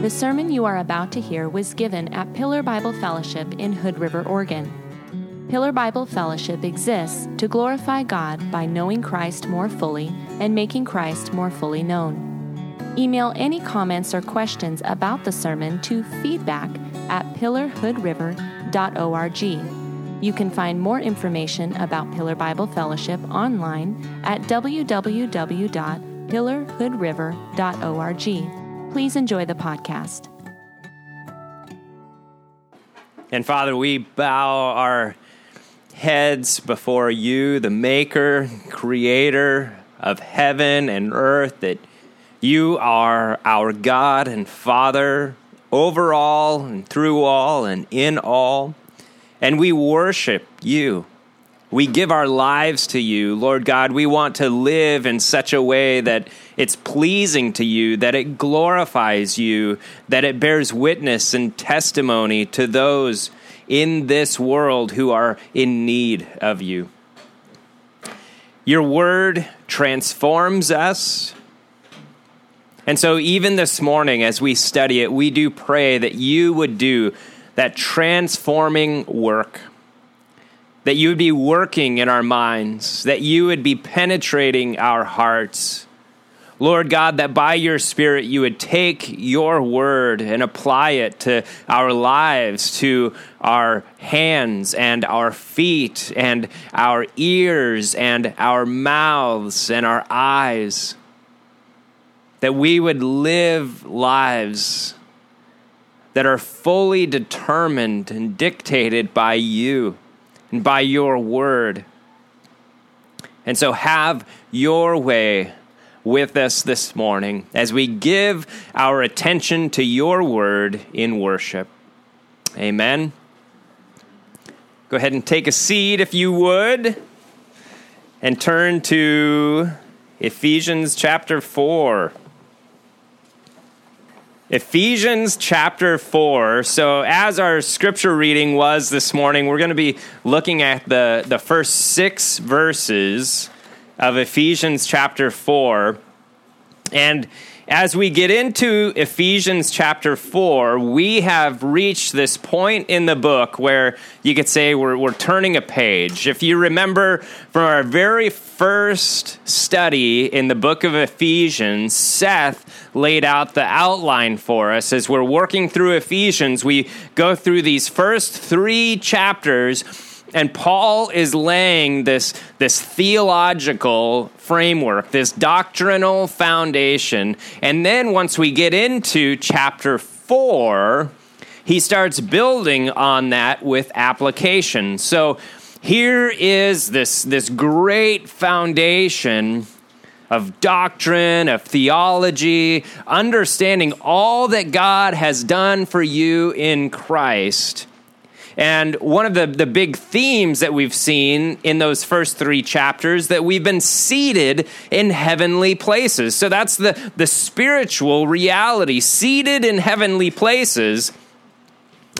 The sermon you are about to hear was given at Pillar Bible Fellowship in Hood River, Oregon. Pillar Bible Fellowship exists to glorify God by knowing Christ more fully and making Christ more fully known. Email any comments or questions about the sermon to feedback at pillarhoodriver.org. You can find more information about Pillar Bible Fellowship online at www.pillarhoodriver.org. Please enjoy the podcast. And Father, we bow our heads before you, the maker, creator of heaven and earth, that you are our God and Father over all and through all and in all. And we worship you. We give our lives to you, Lord God. We want to live in such a way that it's pleasing to you, that it glorifies you, that it bears witness and testimony to those in this world who are in need of you. Your word transforms us. And so, even this morning, as we study it, we do pray that you would do that transforming work, that you would be working in our minds, that you would be penetrating our hearts Lord God, that by your Spirit you would take your word and apply it to our lives, to our hands and our feet and our ears and our mouths and our eyes. That we would live lives that are fully determined and dictated by you and by your word. And so have your way with us this morning as we give our attention to your word in worship. Amen. Go ahead and take a seat if you would and turn to Ephesians chapter 4. Ephesians chapter 4. So, as our scripture reading was this morning, we're going to be looking at the, the first six verses of Ephesians chapter 4. And as we get into Ephesians chapter 4, we have reached this point in the book where you could say we're, we're turning a page. If you remember from our very first study in the book of Ephesians, Seth laid out the outline for us. As we're working through Ephesians, we go through these first three chapters and Paul is laying this, this theological framework, this doctrinal foundation. And then once we get into chapter four, he starts building on that with application. So here is this, this great foundation of doctrine, of theology, understanding all that God has done for you in Christ. And one of the, the big themes that we've seen in those first three chapters that we've been seated in heavenly places. So that's the, the spiritual reality, seated in heavenly places.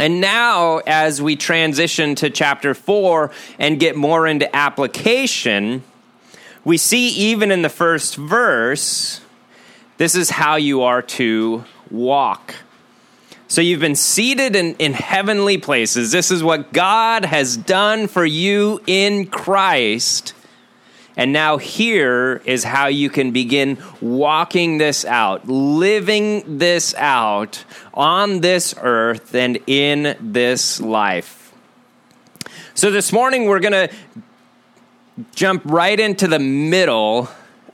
And now, as we transition to chapter four and get more into application, we see even in the first verse, this is how you are to walk. So you've been seated in, in heavenly places. This is what God has done for you in Christ. And now, here is how you can begin walking this out, living this out on this earth and in this life. So, this morning, we're going to jump right into the middle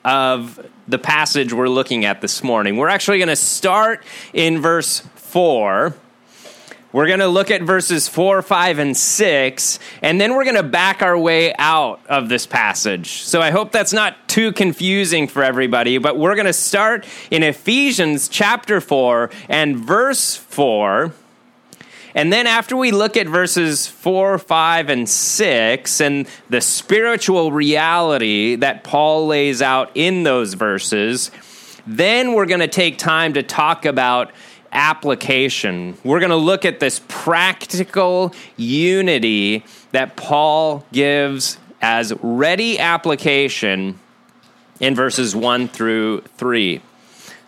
of the passage we're looking at this morning. We're actually going to start in verse 4. We're going to look at verses 4, 5, and 6, and then we're going to back our way out of this passage. So I hope that's not too confusing for everybody, but we're going to start in Ephesians chapter 4 and verse 4. And then after we look at verses 4, 5, and 6 and the spiritual reality that Paul lays out in those verses, then we're going to take time to talk about application. We're going to look at this practical unity that Paul gives as ready application in verses 1 through 3.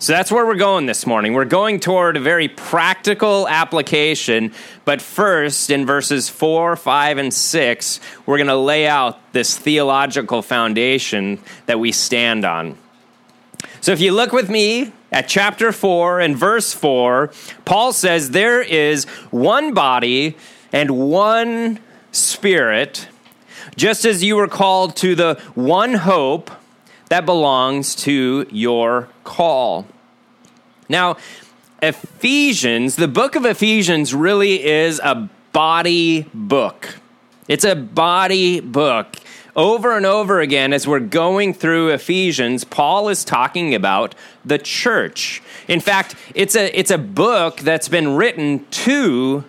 So that's where we're going this morning. We're going toward a very practical application, but first, in verses 4, 5, and 6, we're going to lay out this theological foundation that we stand on. So if you look with me at chapter 4 and verse 4, Paul says there is one body and one spirit, just as you were called to the one hope that belongs to your call. Now, Ephesians, the book of Ephesians really is a body book. It's a body book. Over and over again, as we're going through Ephesians, Paul is talking about the church. In fact, it's a, it's a book that's been written to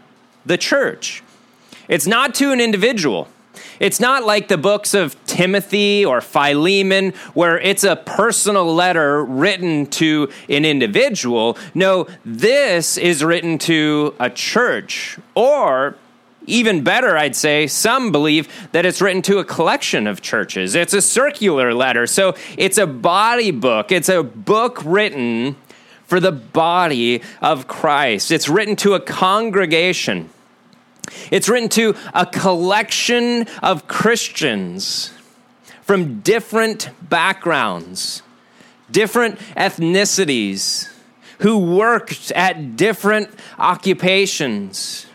the church. It's not to an individual. It's not like the books of Timothy or Philemon, where it's a personal letter written to an individual. No, this is written to a church. Or, even better, I'd say, some believe that it's written to a collection of churches. It's a circular letter. So it's a body book, it's a book written for the body of Christ. It's written to a congregation. It's written to a collection of Christians from different backgrounds, different ethnicities, who worked at different occupations,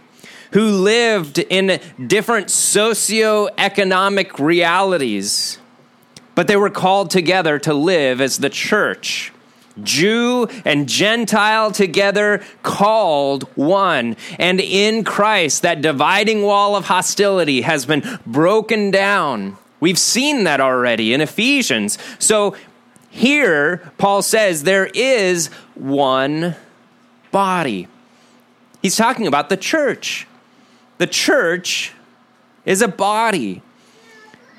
who lived in different socioeconomic realities, but they were called together to live as the church Jew and Gentile together, called one. And in Christ, that dividing wall of hostility has been broken down. We've seen that already in Ephesians. So here, Paul says there is one body. He's talking about the church. The church is a body.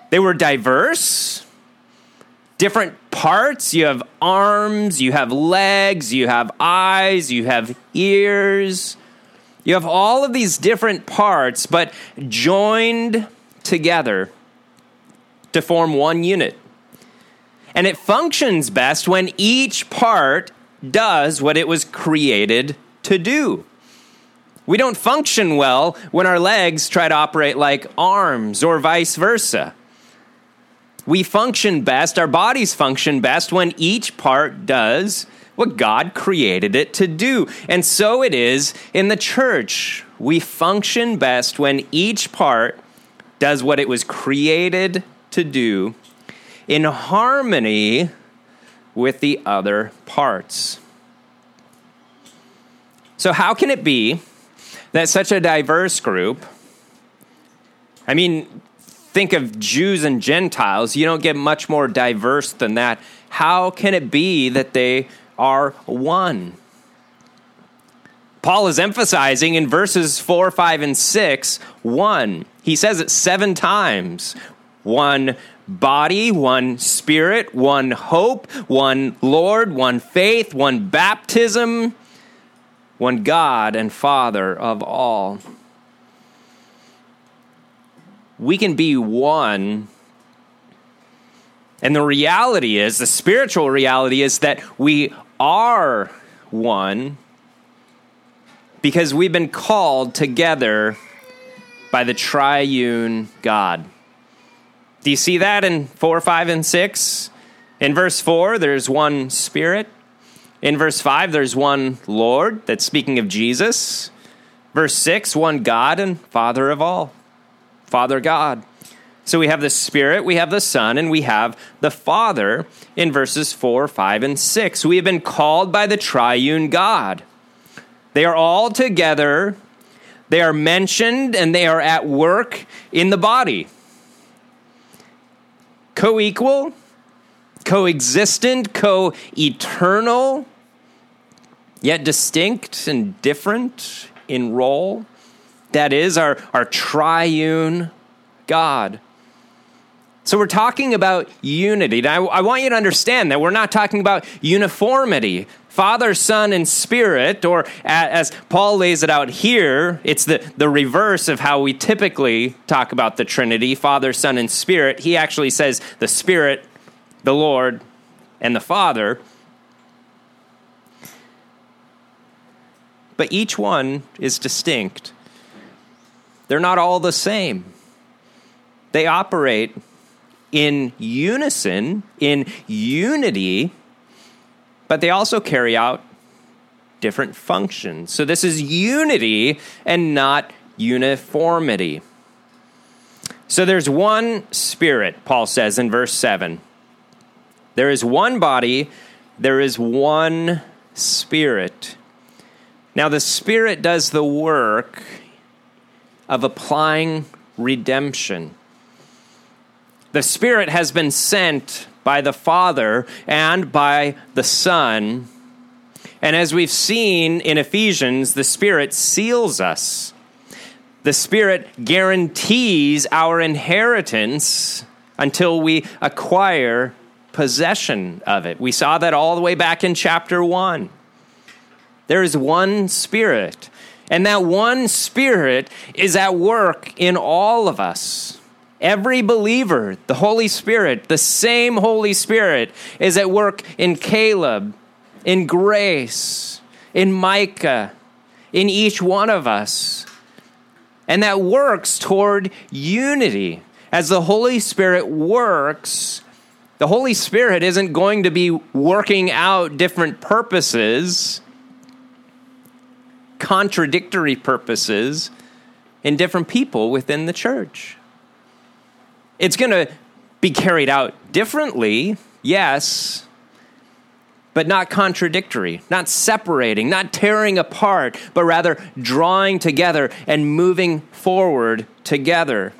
They were diverse different parts. You have arms, you have legs, you have eyes, you have ears. You have all of these different parts, but joined together to form one unit. And it functions best when each part does what it was created to do. We don't function well when our legs try to operate like arms or vice versa. We function best, our bodies function best when each part does what God created it to do. And so it is in the church. We function best when each part does what it was created to do in harmony with the other parts. So, how can it be that such a diverse group? I mean, think of Jews and Gentiles, you don't get much more diverse than that. How can it be that they are one? Paul is emphasizing in verses 4, 5, and 6 one. He says it seven times one body, one spirit, one hope, one Lord, one faith, one baptism, one God and Father of all we can be one. And the reality is, the spiritual reality is that we are one because we've been called together by the triune God. Do you see that in 4, 5, and 6? In verse 4, there's one Spirit. In verse 5, there's one Lord, that's speaking of Jesus. Verse 6, one God and Father of all. Father God. So we have the Spirit, we have the Son, and we have the Father in verses 4, 5, and 6. We have been called by the triune God. They are all together, they are mentioned, and they are at work in the body. Co equal, coexistent, co eternal, yet distinct and different in role that is our, our triune God. So we're talking about unity. I, I want you to understand that we're not talking about uniformity. Father, Son, and Spirit, or as Paul lays it out here, it's the, the reverse of how we typically talk about the Trinity Father, Son, and Spirit. He actually says the Spirit, the Lord, and the Father. but each one is distinct. They're not all the same. They operate in unison, in unity, but they also carry out different functions. So this is unity and not uniformity. So there's one spirit, Paul says in verse 7. There is one body, there is one spirit. Now, the spirit does the work of applying redemption. The spirit has been sent by the Father and by the Son. And as we've seen in Ephesians, the Spirit seals us. The Spirit guarantees our inheritance until we acquire possession of it. We saw that all the way back in chapter 1. There is one Spirit, and that one Spirit is at work in all of us. Every believer, the Holy Spirit, the same Holy Spirit, is at work in Caleb, in Grace, in Micah, in each one of us. And that works toward unity. As the Holy Spirit works, the Holy Spirit isn't going to be working out different purposes, contradictory purposes in different people within the church. It's going to be carried out differently, yes, but not contradictory, not separating, not tearing apart, but rather drawing together and moving forward together.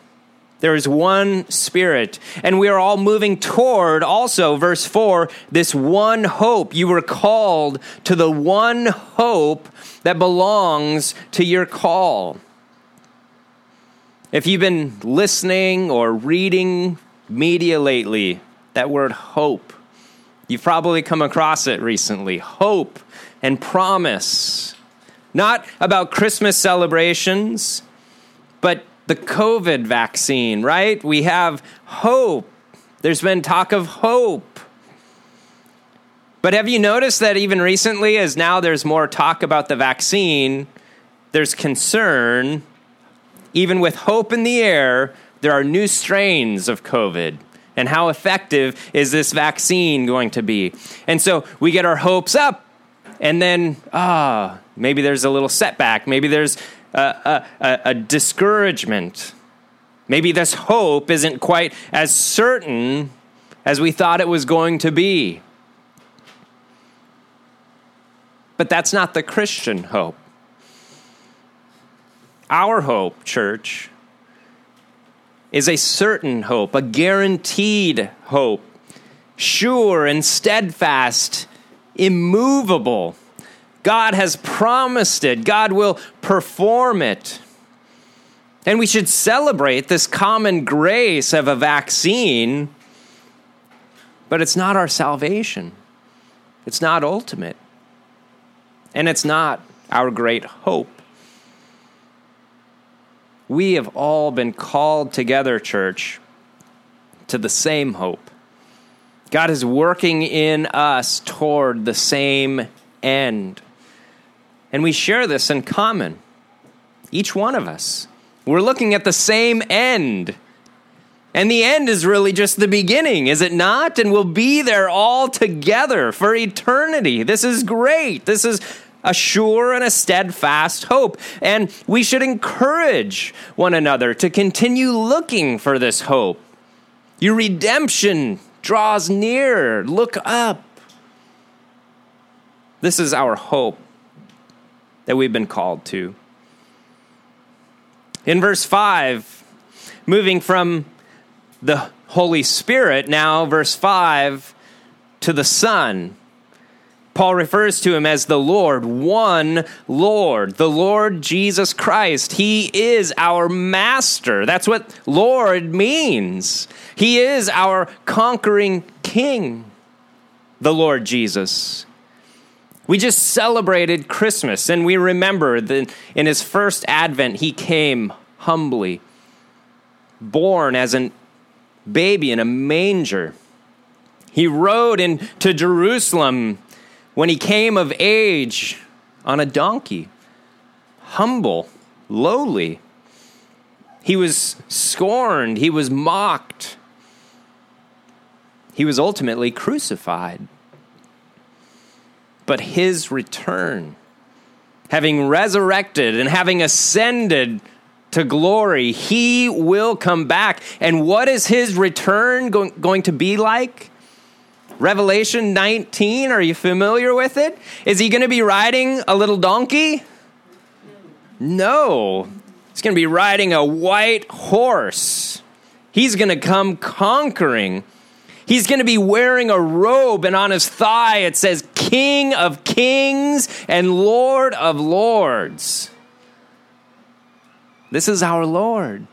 There is one Spirit, and we are all moving toward also, verse 4, this one hope. You were called to the one hope that belongs to your call. If you've been listening or reading media lately, that word hope, you've probably come across it recently. Hope and promise. Not about Christmas celebrations, but the COVID vaccine, right? We have hope. There's been talk of hope. But have you noticed that even recently, as now there's more talk about the vaccine, there's concern even with hope in the air, there are new strains of COVID. And how effective is this vaccine going to be? And so we get our hopes up, and then, ah, maybe there's a little setback. Maybe there's a, a, a discouragement. Maybe this hope isn't quite as certain as we thought it was going to be. But that's not the Christian hope. Our hope, church, is a certain hope, a guaranteed hope, sure and steadfast, immovable. God has promised it, God will perform it. And we should celebrate this common grace of a vaccine, but it's not our salvation. It's not ultimate. And it's not our great hope. We have all been called together, church, to the same hope. God is working in us toward the same end. And we share this in common, each one of us. We're looking at the same end. And the end is really just the beginning, is it not? And we'll be there all together for eternity. This is great. This is a sure and a steadfast hope. And we should encourage one another to continue looking for this hope. Your redemption draws near. Look up. This is our hope that we've been called to. In verse 5, moving from the Holy Spirit, now, verse 5, to the Son. Paul refers to him as the Lord, one Lord, the Lord Jesus Christ. He is our master. That's what Lord means. He is our conquering king, the Lord Jesus. We just celebrated Christmas and we remember that in his first advent, he came humbly, born as a baby in a manger. He rode into Jerusalem when he came of age on a donkey, humble, lowly. He was scorned, he was mocked. He was ultimately crucified. But his return, having resurrected and having ascended to glory, he will come back. And what is his return going, to be like? Revelation 19, are you familiar with it? Is he going to be riding a little donkey? No. He's going to be riding a white horse. He's going to come conquering. He's going to be wearing a robe, and on his thigh it says, King of Kings and Lord of Lords. This is our Lord.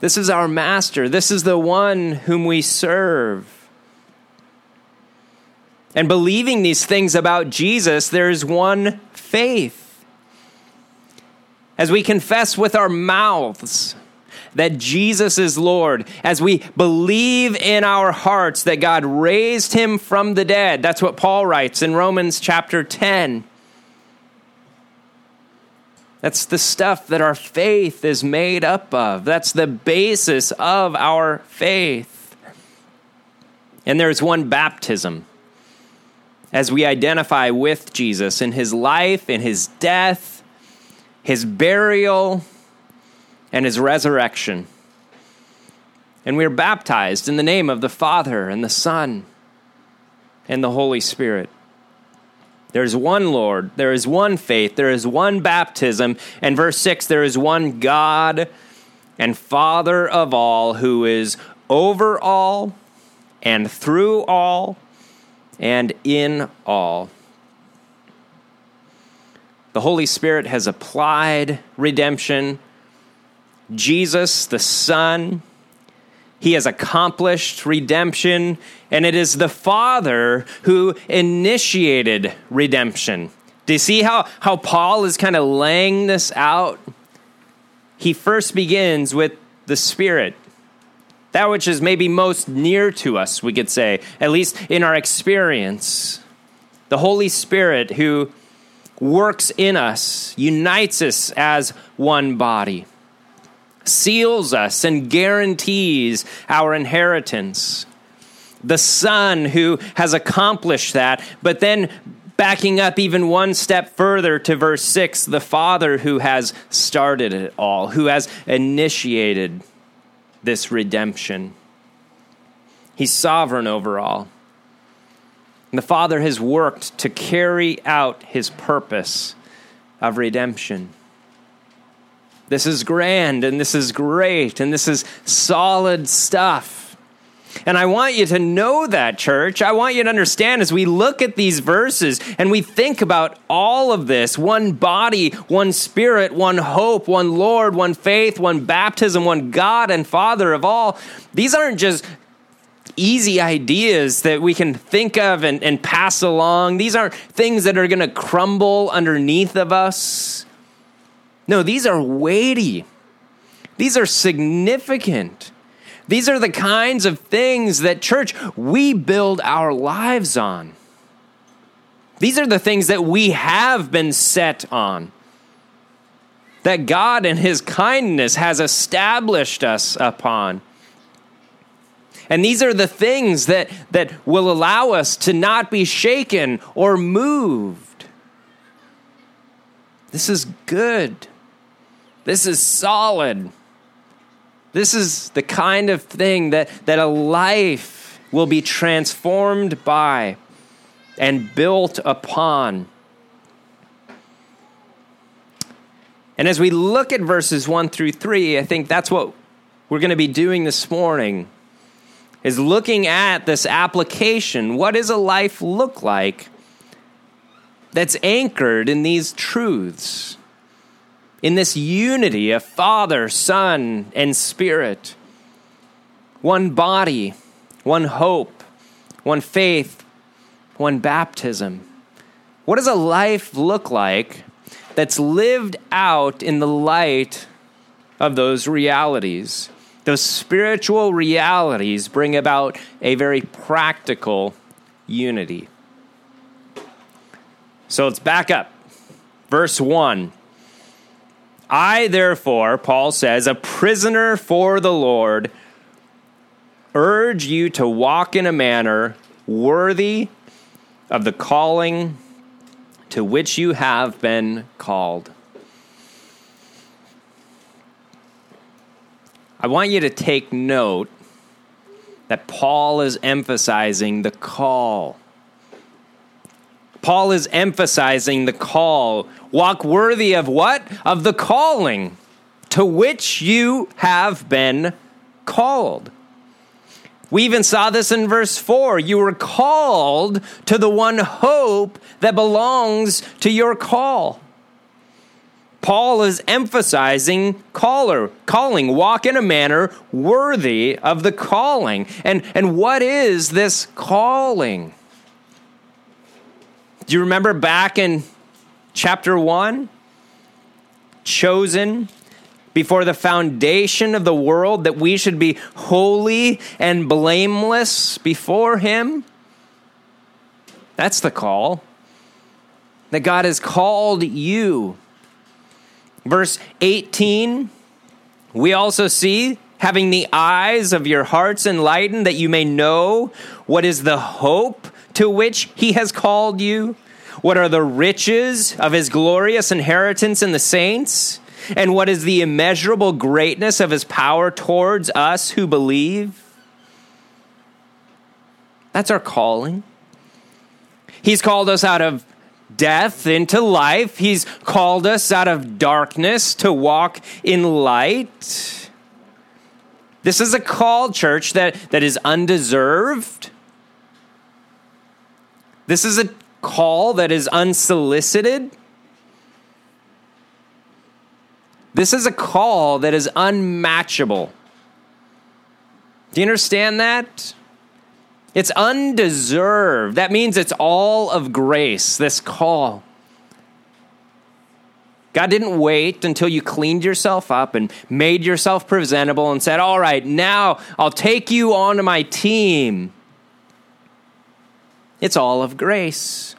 This is our Master. This is the one whom we serve. And believing these things about Jesus, there is one faith. As we confess with our mouths that Jesus is Lord, as we believe in our hearts that God raised him from the dead, that's what Paul writes in Romans chapter 10. That's the stuff that our faith is made up of. That's the basis of our faith. And there's one baptism as we identify with Jesus in his life, in his death, his burial, and his resurrection. And we are baptized in the name of the Father and the Son and the Holy Spirit. There's one Lord, there is one faith, there is one baptism, and verse 6 there is one God and Father of all who is over all and through all and in all. The Holy Spirit has applied redemption. Jesus, the Son, he has accomplished redemption, and it is the Father who initiated redemption. Do you see how, how Paul is kind of laying this out? He first begins with the Spirit that which is maybe most near to us, we could say, at least in our experience. The Holy Spirit who works in us, unites us as one body, seals us, and guarantees our inheritance. The Son who has accomplished that, but then backing up even one step further to verse 6, the Father who has started it all, who has initiated this redemption. He's sovereign over all. And the Father has worked to carry out his purpose of redemption. This is grand and this is great and this is solid stuff. And I want you to know that, church. I want you to understand as we look at these verses and we think about all of this one body, one spirit, one hope, one Lord, one faith, one baptism, one God and Father of all. These aren't just easy ideas that we can think of and, and pass along. These aren't things that are going to crumble underneath of us. No, these are weighty, these are significant. These are the kinds of things that, church, we build our lives on. These are the things that we have been set on. That God, in His kindness, has established us upon. And these are the things that, that will allow us to not be shaken or moved. This is good. This is solid. This is the kind of thing that, that a life will be transformed by and built upon. And as we look at verses 1 through 3, I think that's what we're going to be doing this morning is looking at this application. What does a life look like that's anchored in these truths? In this unity of Father, Son, and Spirit. One body, one hope, one faith, one baptism. What does a life look like that's lived out in the light of those realities? Those spiritual realities bring about a very practical unity. So let's back up. Verse 1 I, therefore, Paul says, a prisoner for the Lord, urge you to walk in a manner worthy of the calling to which you have been called. I want you to take note that Paul is emphasizing the call. Paul is emphasizing the call. Walk worthy of what? Of the calling to which you have been called. We even saw this in verse 4. You were called to the one hope that belongs to your call. Paul is emphasizing caller, calling, walk in a manner worthy of the calling. And, and what is this calling? Do you remember back in chapter 1? Chosen before the foundation of the world that we should be holy and blameless before Him? That's the call. That God has called you Verse 18, we also see having the eyes of your hearts enlightened that you may know what is the hope to which he has called you, what are the riches of his glorious inheritance in the saints, and what is the immeasurable greatness of his power towards us who believe. That's our calling. He's called us out of death into life. He's called us out of darkness to walk in light. This is a call, church, that, that is undeserved. This is a call that is unsolicited. This is a call that is unmatchable. Do you understand that? It's undeserved. That means it's all of grace, this call. God didn't wait until you cleaned yourself up and made yourself presentable and said, All right, now I'll take you onto my team. It's all of grace,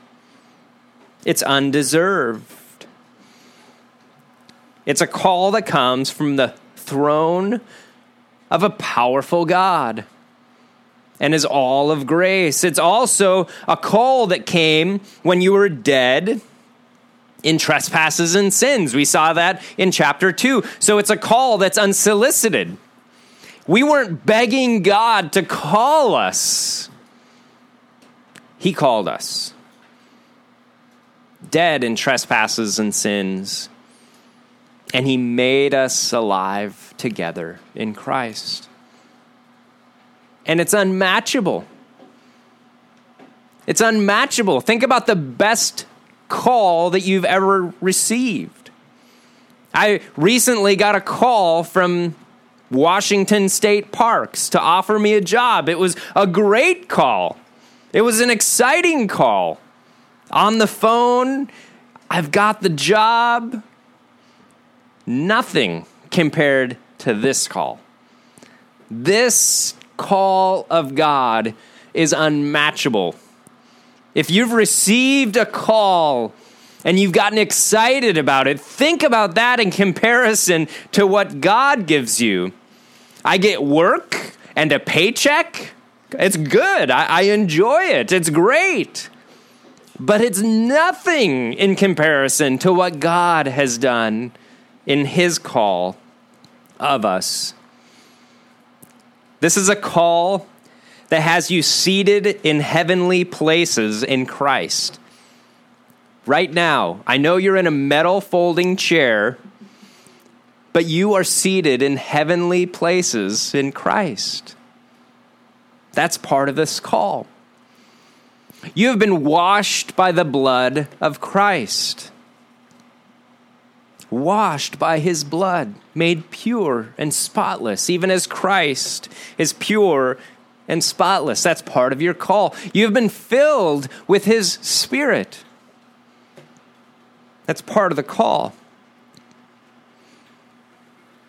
it's undeserved. It's a call that comes from the throne of a powerful God and is all of grace. It's also a call that came when you were dead in trespasses and sins. We saw that in chapter 2. So it's a call that's unsolicited. We weren't begging God to call us, He called us. Dead in trespasses and sins. And He made us alive together in Christ and it's unmatchable. It's unmatchable. Think about the best call that you've ever received. I recently got a call from Washington State Parks to offer me a job. It was a great call. It was an exciting call. On the phone, I've got the job. Nothing compared to this call. This call of God is unmatchable. If you've received a call and you've gotten excited about it, think about that in comparison to what God gives you. I get work and a paycheck. It's good. I, I enjoy it. It's great. But it's nothing in comparison to what God has done in His call of us. This is a call that has you seated in heavenly places in Christ. Right now, I know you're in a metal folding chair, but you are seated in heavenly places in Christ. That's part of this call. You have been washed by the blood of Christ washed by his blood, made pure and spotless, even as Christ is pure and spotless. That's part of your call. You've been filled with his spirit. That's part of the call.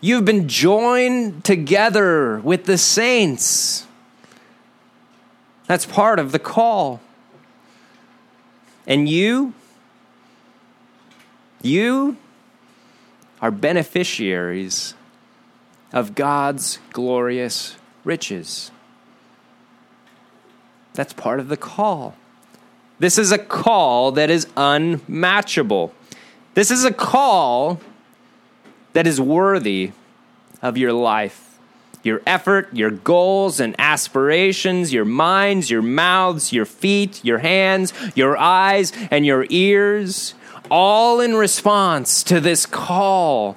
You've been joined together with the saints. That's part of the call. And you, you are beneficiaries of God's glorious riches. That's part of the call. This is a call that is unmatchable. This is a call that is worthy of your life your effort, your goals and aspirations, your minds, your mouths, your feet, your hands, your eyes, and your ears, all in response to this call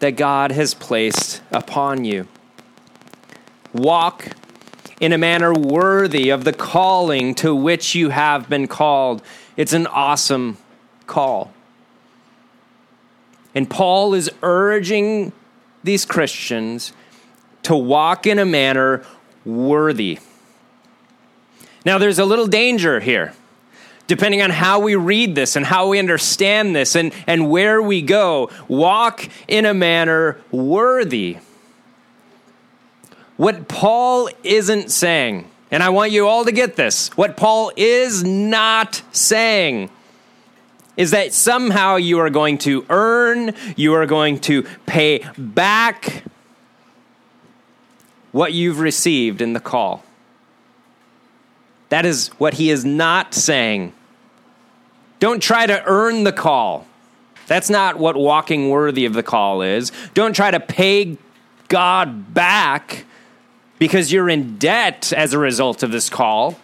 that God has placed upon you. Walk in a manner worthy of the calling to which you have been called. It's an awesome call. And Paul is urging these Christians to walk in a manner worthy. Now, there's a little danger here, depending on how we read this and how we understand this and, and where we go. Walk in a manner worthy. What Paul isn't saying, and I want you all to get this, what Paul is not saying is that somehow you are going to earn, you are going to pay back what you've received in the call. That is what he is not saying. Don't try to earn the call. That's not what walking worthy of the call is. Don't try to pay God back because you're in debt as a result of this call.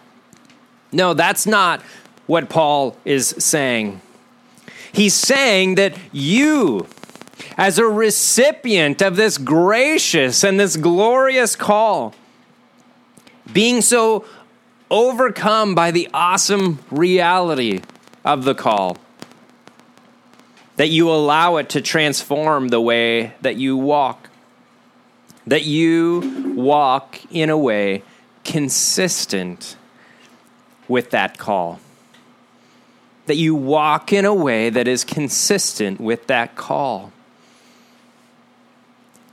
No, that's not what Paul is saying. He's saying that you as a recipient of this gracious and this glorious call, being so overcome by the awesome reality of the call, that you allow it to transform the way that you walk, that you walk in a way consistent with that call that you walk in a way that is consistent with that call.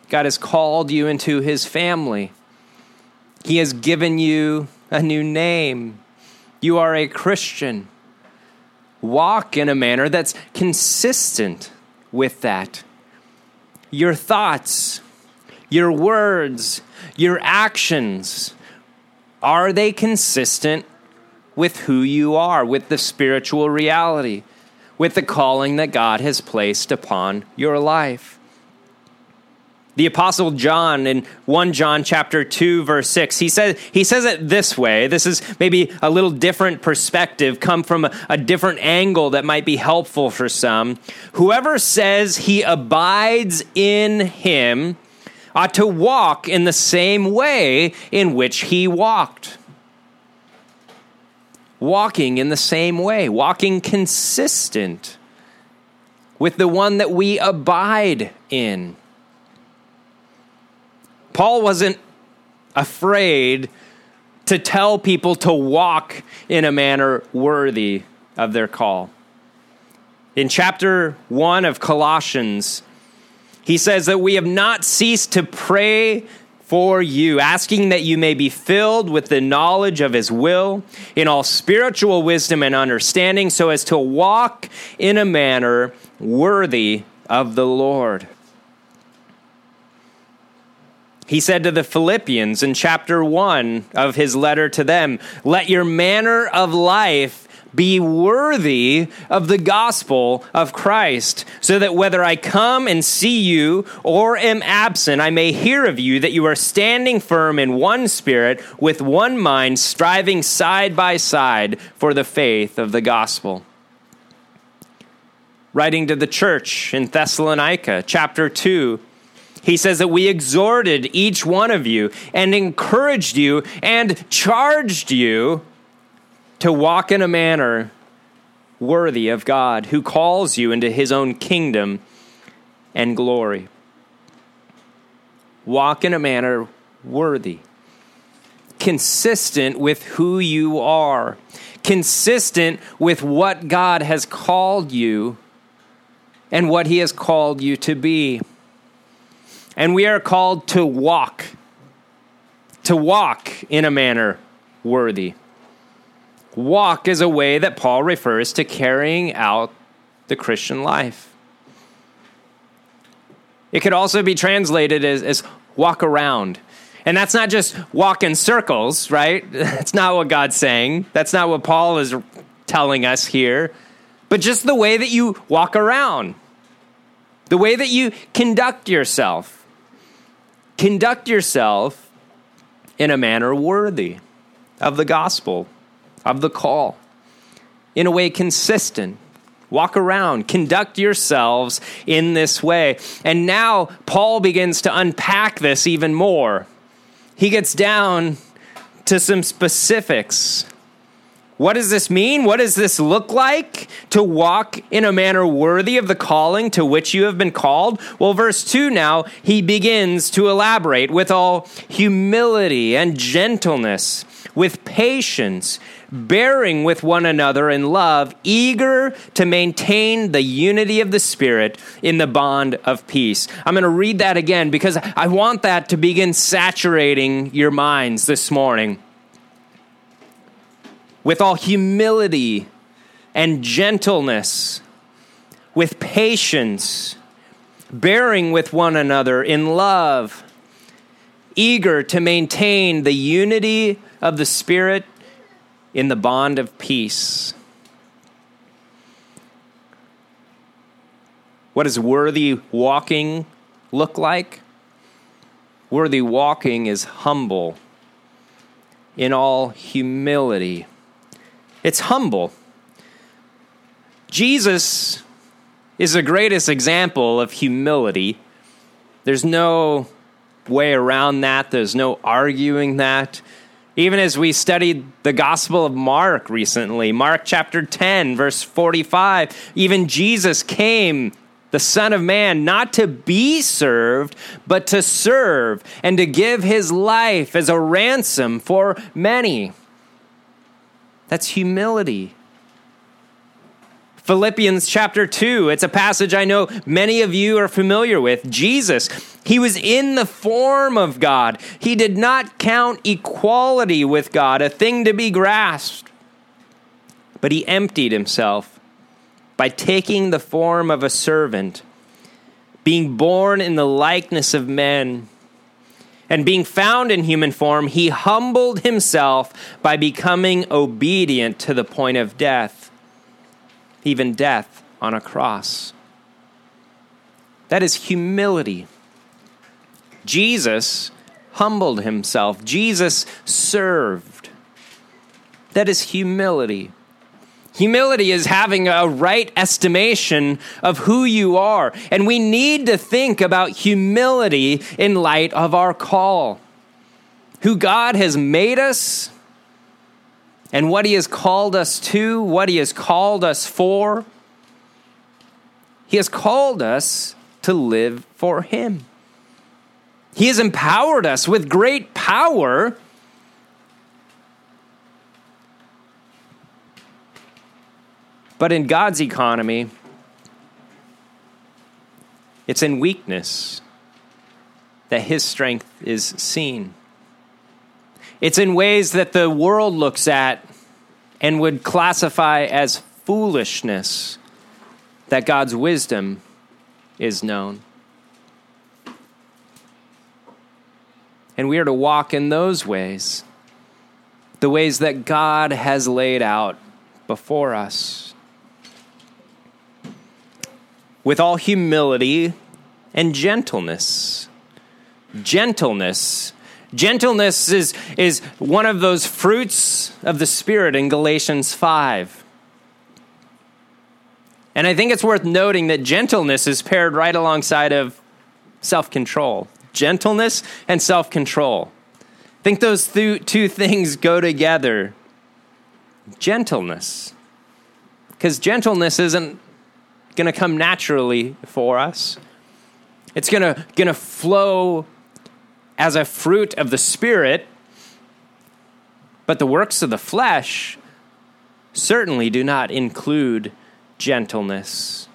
God has called you into his family. He has given you a new name. You are a Christian. Walk in a manner that's consistent with that. Your thoughts, your words, your actions, are they consistent with who you are, with the spiritual reality, with the calling that God has placed upon your life? The apostle John in 1 John chapter 2 verse 6, he says he says it this way. This is maybe a little different perspective, come from a, a different angle that might be helpful for some. Whoever says he abides in him ought to walk in the same way in which he walked. Walking in the same way, walking consistent with the one that we abide in. Paul wasn't afraid to tell people to walk in a manner worthy of their call. In chapter 1 of Colossians, he says that we have not ceased to pray for you, asking that you may be filled with the knowledge of his will in all spiritual wisdom and understanding, so as to walk in a manner worthy of the Lord. He said to the Philippians in chapter 1 of his letter to them, Let your manner of life be worthy of the gospel of Christ, so that whether I come and see you or am absent, I may hear of you that you are standing firm in one spirit, with one mind, striving side by side for the faith of the gospel. Writing to the church in Thessalonica, chapter 2, he says that we exhorted each one of you and encouraged you and charged you to walk in a manner worthy of God, who calls you into his own kingdom and glory. Walk in a manner worthy, consistent with who you are, consistent with what God has called you and what he has called you to be and we are called to walk, to walk in a manner worthy. Walk is a way that Paul refers to carrying out the Christian life. It could also be translated as, as walk around. And that's not just walk in circles, right? That's not what God's saying. That's not what Paul is telling us here. But just the way that you walk around, the way that you conduct yourself. Conduct yourself in a manner worthy of the gospel, of the call, in a way consistent. Walk around, conduct yourselves in this way. And now Paul begins to unpack this even more. He gets down to some specifics. What does this mean? What does this look like to walk in a manner worthy of the calling to which you have been called? Well, verse 2 now, he begins to elaborate with all humility and gentleness, with patience, bearing with one another in love, eager to maintain the unity of the Spirit in the bond of peace. I'm going to read that again because I want that to begin saturating your minds this morning with all humility and gentleness, with patience, bearing with one another in love, eager to maintain the unity of the Spirit in the bond of peace. What does worthy walking look like? Worthy walking is humble in all humility it's humble. Jesus is the greatest example of humility. There's no way around that, there's no arguing that. Even as we studied the Gospel of Mark recently, Mark chapter 10, verse 45, even Jesus came, the Son of Man, not to be served, but to serve and to give his life as a ransom for many. That's humility. Philippians chapter 2, it's a passage I know many of you are familiar with. Jesus, he was in the form of God. He did not count equality with God a thing to be grasped, but he emptied himself by taking the form of a servant, being born in the likeness of men and being found in human form, he humbled himself by becoming obedient to the point of death, even death on a cross. That is humility. Jesus humbled himself, Jesus served. That is humility. Humility is having a right estimation of who you are. And we need to think about humility in light of our call. Who God has made us and what He has called us to, what He has called us for. He has called us to live for Him. He has empowered us with great power But in God's economy, it's in weakness that his strength is seen. It's in ways that the world looks at and would classify as foolishness that God's wisdom is known. And we are to walk in those ways, the ways that God has laid out before us. With all humility and gentleness. Gentleness. Gentleness is, is one of those fruits of the Spirit in Galatians 5. And I think it's worth noting that gentleness is paired right alongside of self control. Gentleness and self control. I think those th- two things go together. Gentleness. Because gentleness isn't going to come naturally for us. It's going to going to flow as a fruit of the spirit. But the works of the flesh certainly do not include gentleness.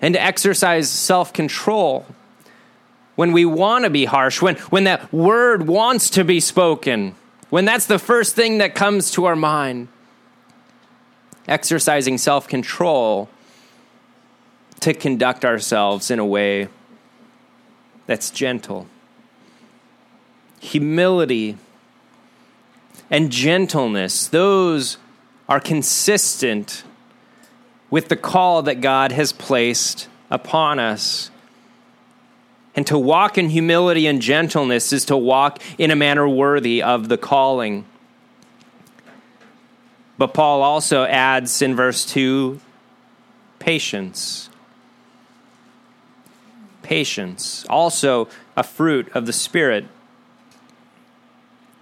And to exercise self-control when we want to be harsh, when, when that word wants to be spoken, when that's the first thing that comes to our mind. Exercising self control to conduct ourselves in a way that's gentle. Humility and gentleness, those are consistent with the call that God has placed upon us. And to walk in humility and gentleness is to walk in a manner worthy of the calling. But Paul also adds in verse 2 patience. Patience, also a fruit of the Spirit.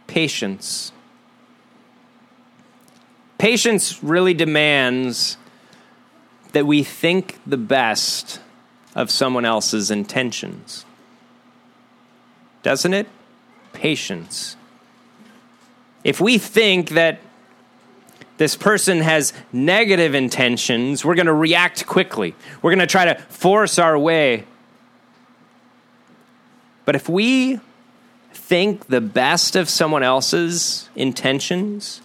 Patience. Patience really demands that we think the best of someone else's intentions. Doesn't it? Patience. If we think that this person has negative intentions, we're going to react quickly. We're going to try to force our way. But if we think the best of someone else's intentions,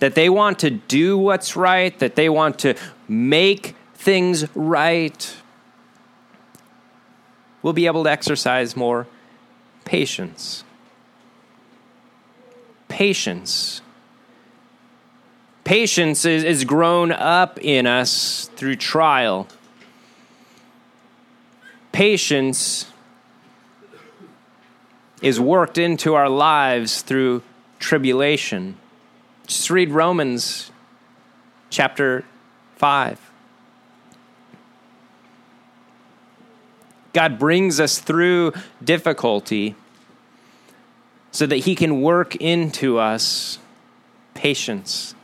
that they want to do what's right, that they want to make things right, we'll be able to exercise more patience. Patience. Patience is, is grown up in us through trial. Patience is worked into our lives through tribulation. Just read Romans chapter 5. God brings us through difficulty so that He can work into us patience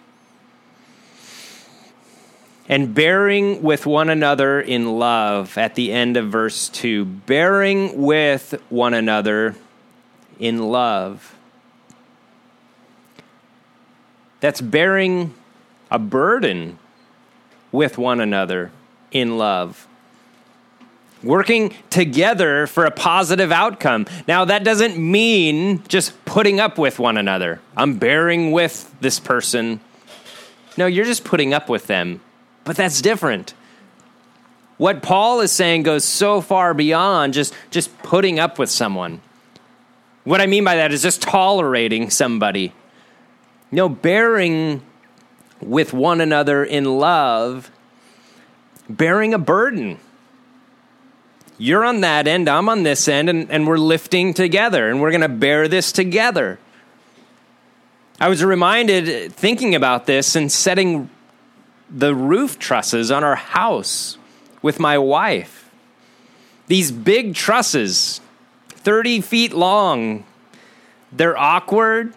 and bearing with one another in love at the end of verse 2. Bearing with one another in love. That's bearing a burden with one another in love. Working together for a positive outcome. Now, that doesn't mean just putting up with one another. I'm bearing with this person. No, you're just putting up with them. But that's different. What Paul is saying goes so far beyond just, just putting up with someone. What I mean by that is just tolerating somebody. No, bearing with one another in love, bearing a burden. You're on that end, I'm on this end, and, and we're lifting together, and we're going to bear this together. I was reminded, thinking about this and setting the roof trusses on our house with my wife. These big trusses, 30 feet long, they're awkward.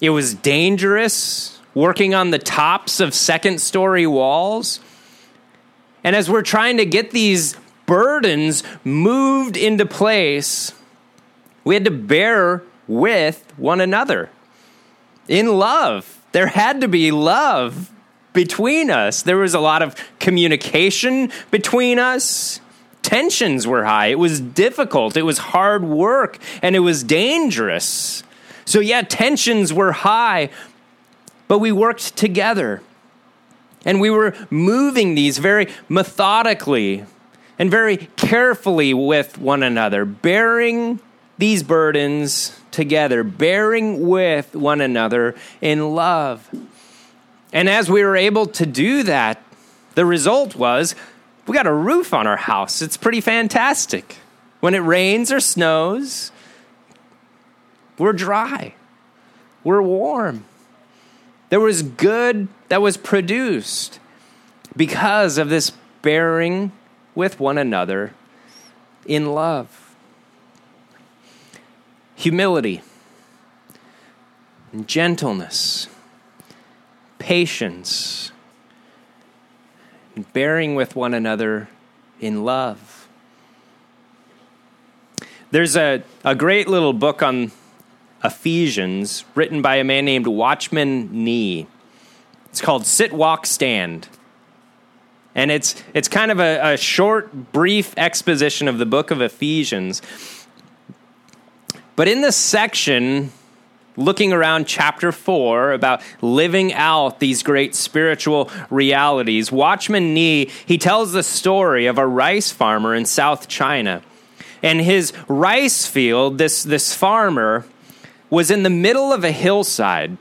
It was dangerous working on the tops of second story walls. And as we're trying to get these burdens moved into place, we had to bear with one another in love. There had to be love between us. There was a lot of communication between us. Tensions were high. It was difficult. It was hard work and it was dangerous. So, yeah, tensions were high, but we worked together. And we were moving these very methodically and very carefully with one another, bearing these burdens together, bearing with one another in love. And as we were able to do that, the result was we got a roof on our house. It's pretty fantastic. When it rains or snows, we're dry, we're warm. There was good that was produced because of this bearing with one another in love. Humility, gentleness, patience, bearing with one another in love. There's a, a great little book on Ephesians, written by a man named Watchman Nee. It's called Sit, Walk, Stand. And it's, it's kind of a, a short, brief exposition of the book of Ephesians. But in this section, looking around chapter 4 about living out these great spiritual realities, Watchman Nee, he tells the story of a rice farmer in South China And his rice field, this, this farmer, was in the middle of a hillside.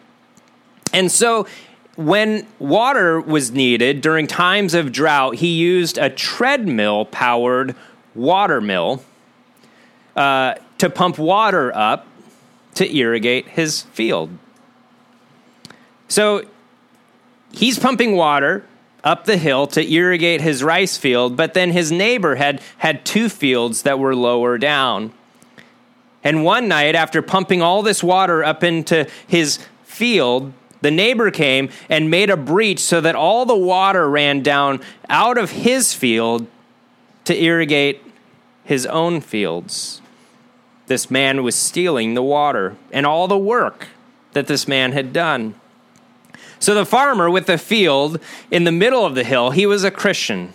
And so when water was needed during times of drought, he used a treadmill powered water mill uh, to pump water up to irrigate his field. So he's pumping water up the hill to irrigate his rice field, but then his neighbor had, had two fields that were lower down. And one night, after pumping all this water up into his field, the neighbor came and made a breach so that all the water ran down out of his field to irrigate his own fields. This man was stealing the water and all the work that this man had done. So the farmer with the field in the middle of the hill, he was a Christian.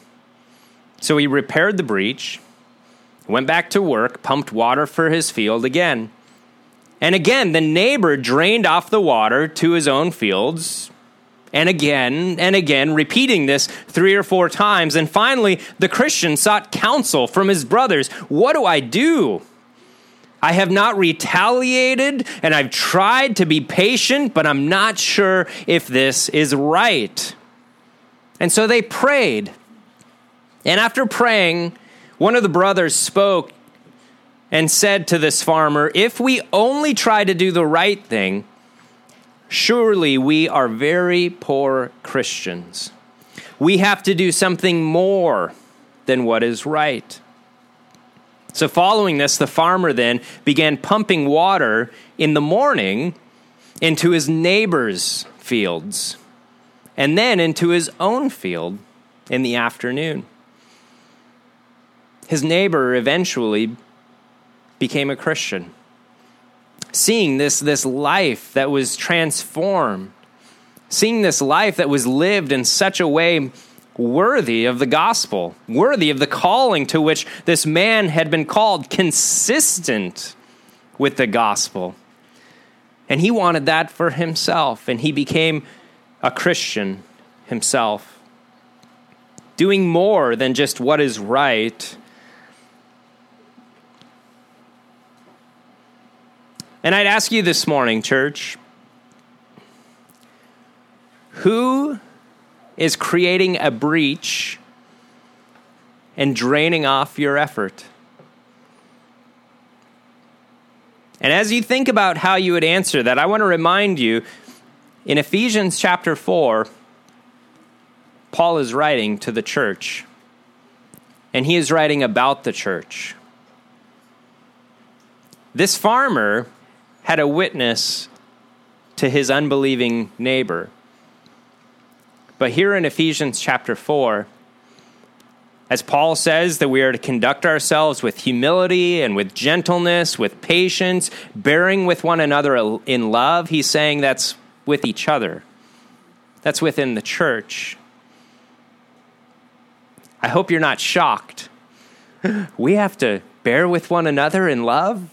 So he repaired the breach, went back to work, pumped water for his field again. And again, the neighbor drained off the water to his own fields. And again and again, repeating this three or four times. And finally, the Christian sought counsel from his brothers. What do I do? I have not retaliated and I've tried to be patient, but I'm not sure if this is right. And so they prayed. And after praying, one of the brothers spoke and said to this farmer, If we only try to do the right thing, surely we are very poor Christians. We have to do something more than what is right. So, following this, the farmer then began pumping water in the morning into his neighbor's fields and then into his own field in the afternoon. His neighbor eventually became a Christian, seeing this, this life that was transformed, seeing this life that was lived in such a way worthy of the gospel, worthy of the calling to which this man had been called, consistent with the gospel. And he wanted that for himself, and he became a Christian himself, doing more than just what is right. And I'd ask you this morning, church, who is creating a breach and draining off your effort. And as you think about how you would answer that, I want to remind you in Ephesians chapter 4, Paul is writing to the church, and he is writing about the church. This farmer had a witness to his unbelieving neighbor. But here in Ephesians chapter 4, as Paul says that we are to conduct ourselves with humility and with gentleness, with patience, bearing with one another in love, he's saying that's with each other. That's within the church. I hope you're not shocked. We have to bear with one another in love.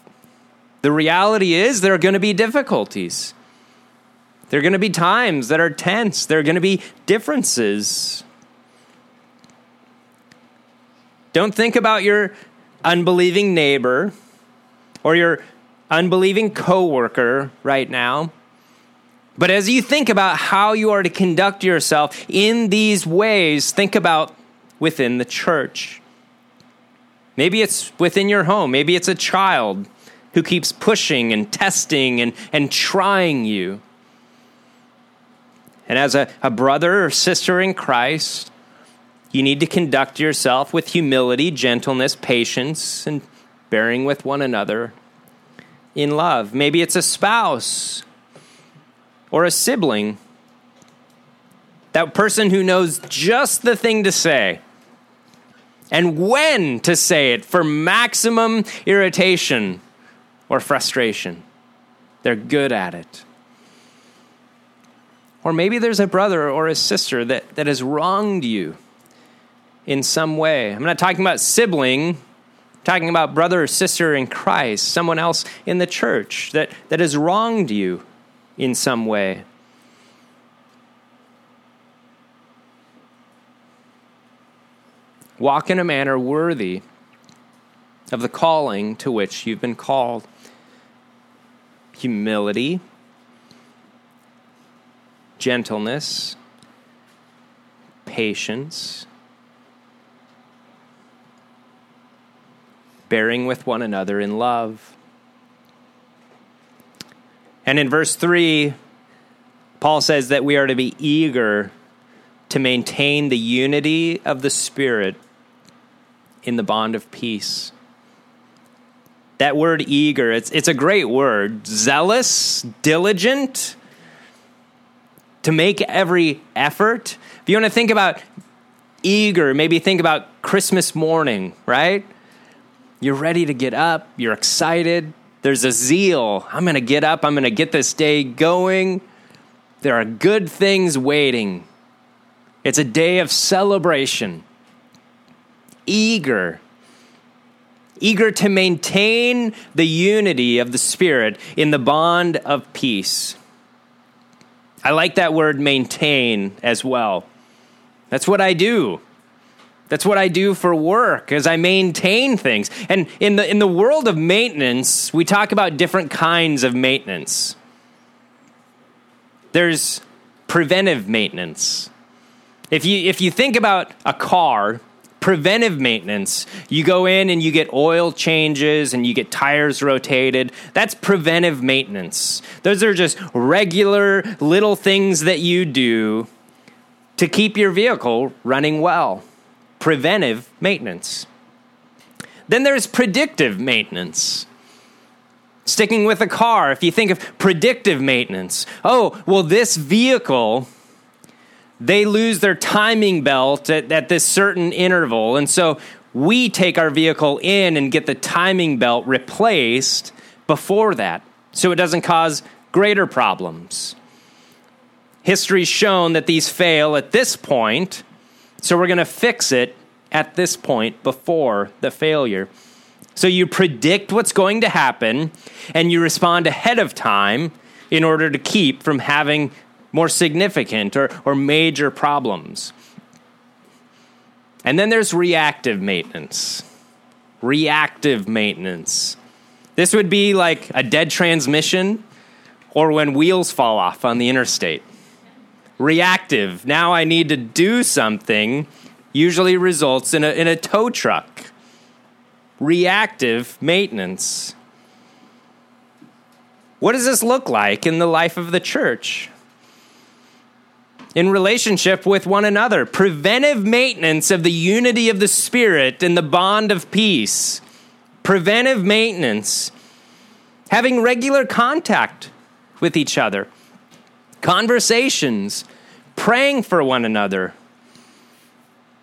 The reality is there are going to be difficulties. There are going to be times that are tense. There are going to be differences. Don't think about your unbelieving neighbor or your unbelieving coworker right now. But as you think about how you are to conduct yourself in these ways, think about within the church. Maybe it's within your home. Maybe it's a child who keeps pushing and testing and, and trying you. And as a, a brother or sister in Christ, you need to conduct yourself with humility, gentleness, patience, and bearing with one another in love. Maybe it's a spouse or a sibling. That person who knows just the thing to say and when to say it for maximum irritation or frustration. They're good at it. Or maybe there's a brother or a sister that, that has wronged you in some way. I'm not talking about sibling, I'm talking about brother or sister in Christ, someone else in the church that, that has wronged you in some way. Walk in a manner worthy of the calling to which you've been called humility, gentleness, patience, bearing with one another in love. And in verse 3, Paul says that we are to be eager to maintain the unity of the Spirit in the bond of peace. That word eager, it's, it's a great word. Zealous, diligent, to make every effort. If you want to think about eager, maybe think about Christmas morning, right? You're ready to get up, you're excited, there's a zeal. I'm going to get up, I'm going to get this day going. There are good things waiting. It's a day of celebration. Eager. Eager to maintain the unity of the Spirit in the bond of peace. I like that word maintain as well. That's what I do. That's what I do for work as I maintain things. And in the in the world of maintenance, we talk about different kinds of maintenance. There's preventive maintenance. If you if you think about a car, preventive maintenance, you go in and you get oil changes and you get tires rotated. That's preventive maintenance. Those are just regular little things that you do to keep your vehicle running well preventive maintenance. Then there's predictive maintenance. Sticking with a car, if you think of predictive maintenance, oh, well, this vehicle, they lose their timing belt at, at this certain interval. And so we take our vehicle in and get the timing belt replaced before that so it doesn't cause greater problems. History's shown that these fail at this point, so we're going to fix it at this point before the failure. So you predict what's going to happen and you respond ahead of time in order to keep from having more significant or, or major problems. And then there's reactive maintenance. Reactive maintenance. This would be like a dead transmission or when wheels fall off on the interstate reactive. Now I need to do something, usually results in a, in a tow truck. Reactive maintenance. What does this look like in the life of the church? In relationship with one another, preventive maintenance of the unity of the Spirit and the bond of peace. Preventive maintenance. Having regular contact with each other conversations, praying for one another,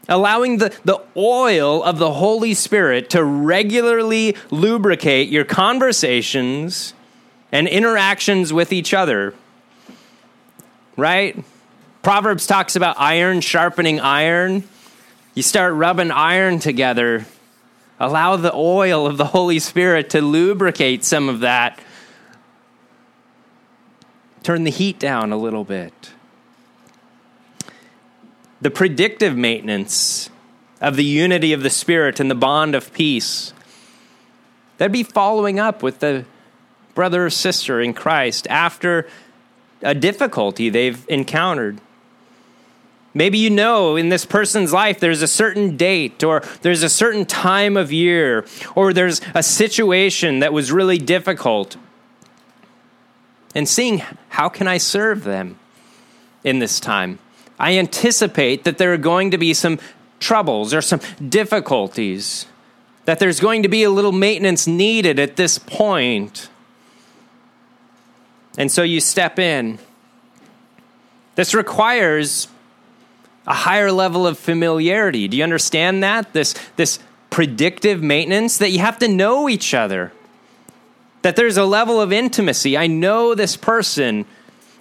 allowing the, the oil of the Holy Spirit to regularly lubricate your conversations and interactions with each other. Right? Proverbs talks about iron sharpening iron. You start rubbing iron together. Allow the oil of the Holy Spirit to lubricate some of that turn the heat down a little bit. The predictive maintenance of the unity of the Spirit and the bond of peace. That'd be following up with the brother or sister in Christ after a difficulty they've encountered. Maybe you know in this person's life there's a certain date or there's a certain time of year or there's a situation that was really difficult and seeing how can I serve them in this time. I anticipate that there are going to be some troubles or some difficulties, that there's going to be a little maintenance needed at this point. And so you step in. This requires a higher level of familiarity. Do you understand that? This, this predictive maintenance that you have to know each other that there's a level of intimacy. I know this person,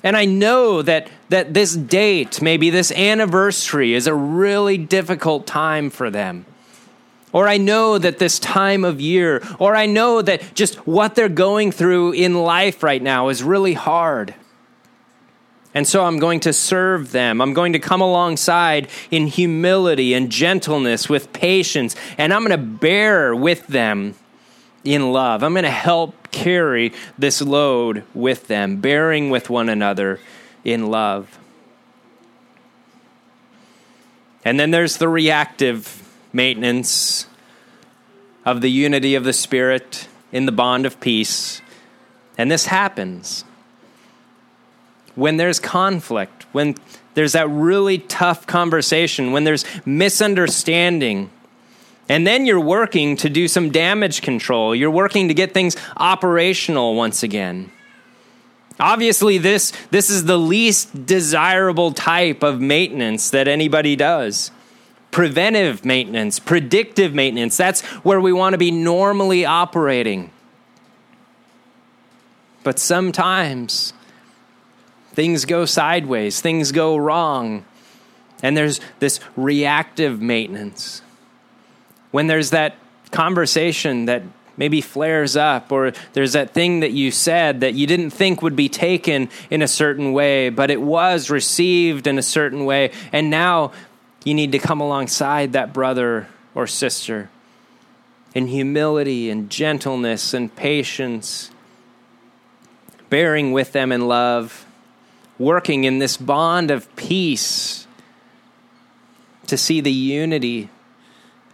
and I know that, that this date, maybe this anniversary, is a really difficult time for them. Or I know that this time of year, or I know that just what they're going through in life right now is really hard. And so I'm going to serve them. I'm going to come alongside in humility and gentleness with patience, and I'm going to bear with them in love. I'm going to help carry this load with them, bearing with one another in love. And then there's the reactive maintenance of the unity of the Spirit in the bond of peace. And this happens when there's conflict, when there's that really tough conversation, when there's misunderstanding. And then you're working to do some damage control. You're working to get things operational once again. Obviously, this, this is the least desirable type of maintenance that anybody does. Preventive maintenance, predictive maintenance, that's where we want to be normally operating. But sometimes things go sideways, things go wrong, and there's this reactive maintenance. When there's that conversation that maybe flares up, or there's that thing that you said that you didn't think would be taken in a certain way, but it was received in a certain way, and now you need to come alongside that brother or sister in humility and gentleness and patience, bearing with them in love, working in this bond of peace to see the unity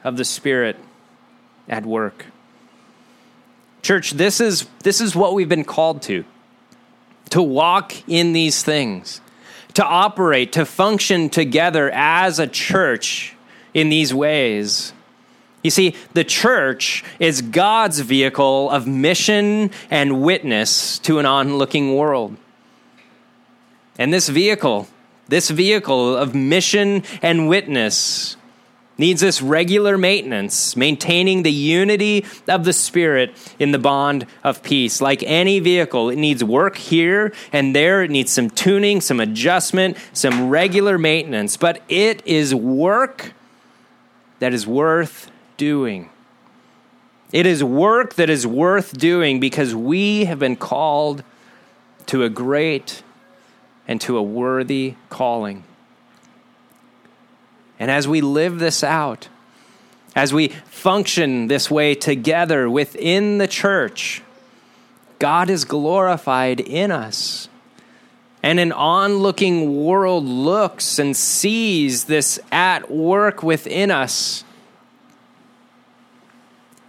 of the Spirit at work. Church, this is, this is what we've been called to to walk in these things, to operate, to function together as a church in these ways. You see, the church is God's vehicle of mission and witness to an onlooking world. And this vehicle, this vehicle of mission and witness, needs this regular maintenance, maintaining the unity of the Spirit in the bond of peace. Like any vehicle, it needs work here and there. It needs some tuning, some adjustment, some regular maintenance. But it is work that is worth doing. It is work that is worth doing because we have been called to a great and to a worthy calling. And as we live this out, as we function this way together within the church, God is glorified in us. And an onlooking world looks and sees this at work within us.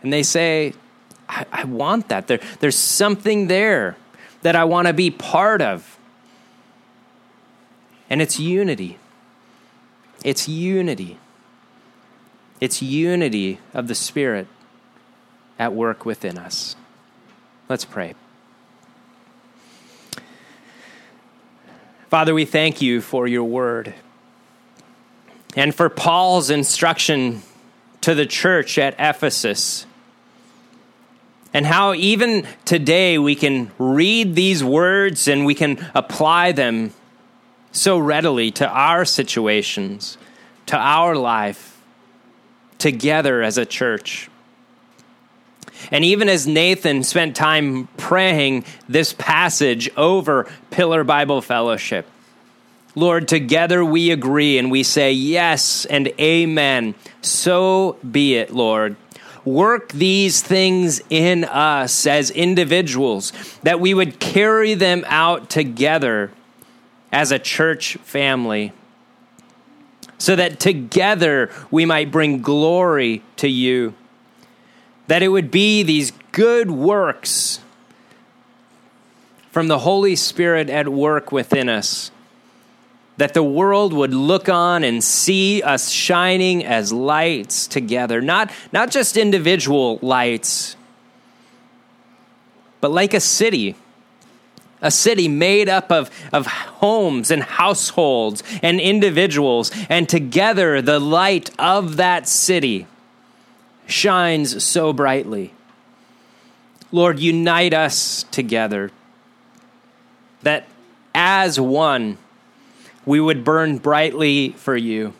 And they say, I, I want that. There, there's something there that I want to be part of. And it's unity. It's unity. It's unity of the Spirit at work within us. Let's pray. Father, we thank you for your word and for Paul's instruction to the church at Ephesus. And how even today we can read these words and we can apply them so readily to our situations, to our life, together as a church. And even as Nathan spent time praying this passage over Pillar Bible Fellowship, Lord, together we agree and we say yes and amen. So be it, Lord. Work these things in us as individuals, that we would carry them out together as a church family so that together we might bring glory to you. That it would be these good works from the Holy Spirit at work within us. That the world would look on and see us shining as lights together, not, not just individual lights, but like a city a city made up of, of homes and households and individuals, and together the light of that city shines so brightly. Lord, unite us together that as one we would burn brightly for you,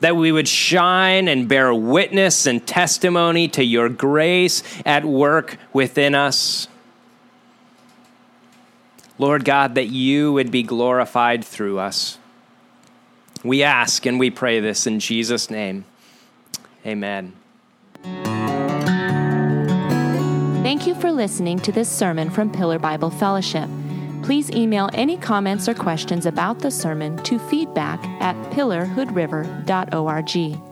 that we would shine and bear witness and testimony to your grace at work within us Lord God, that you would be glorified through us. We ask and we pray this in Jesus' name. Amen. Thank you for listening to this sermon from Pillar Bible Fellowship. Please email any comments or questions about the sermon to feedback at pillarhoodriver.org.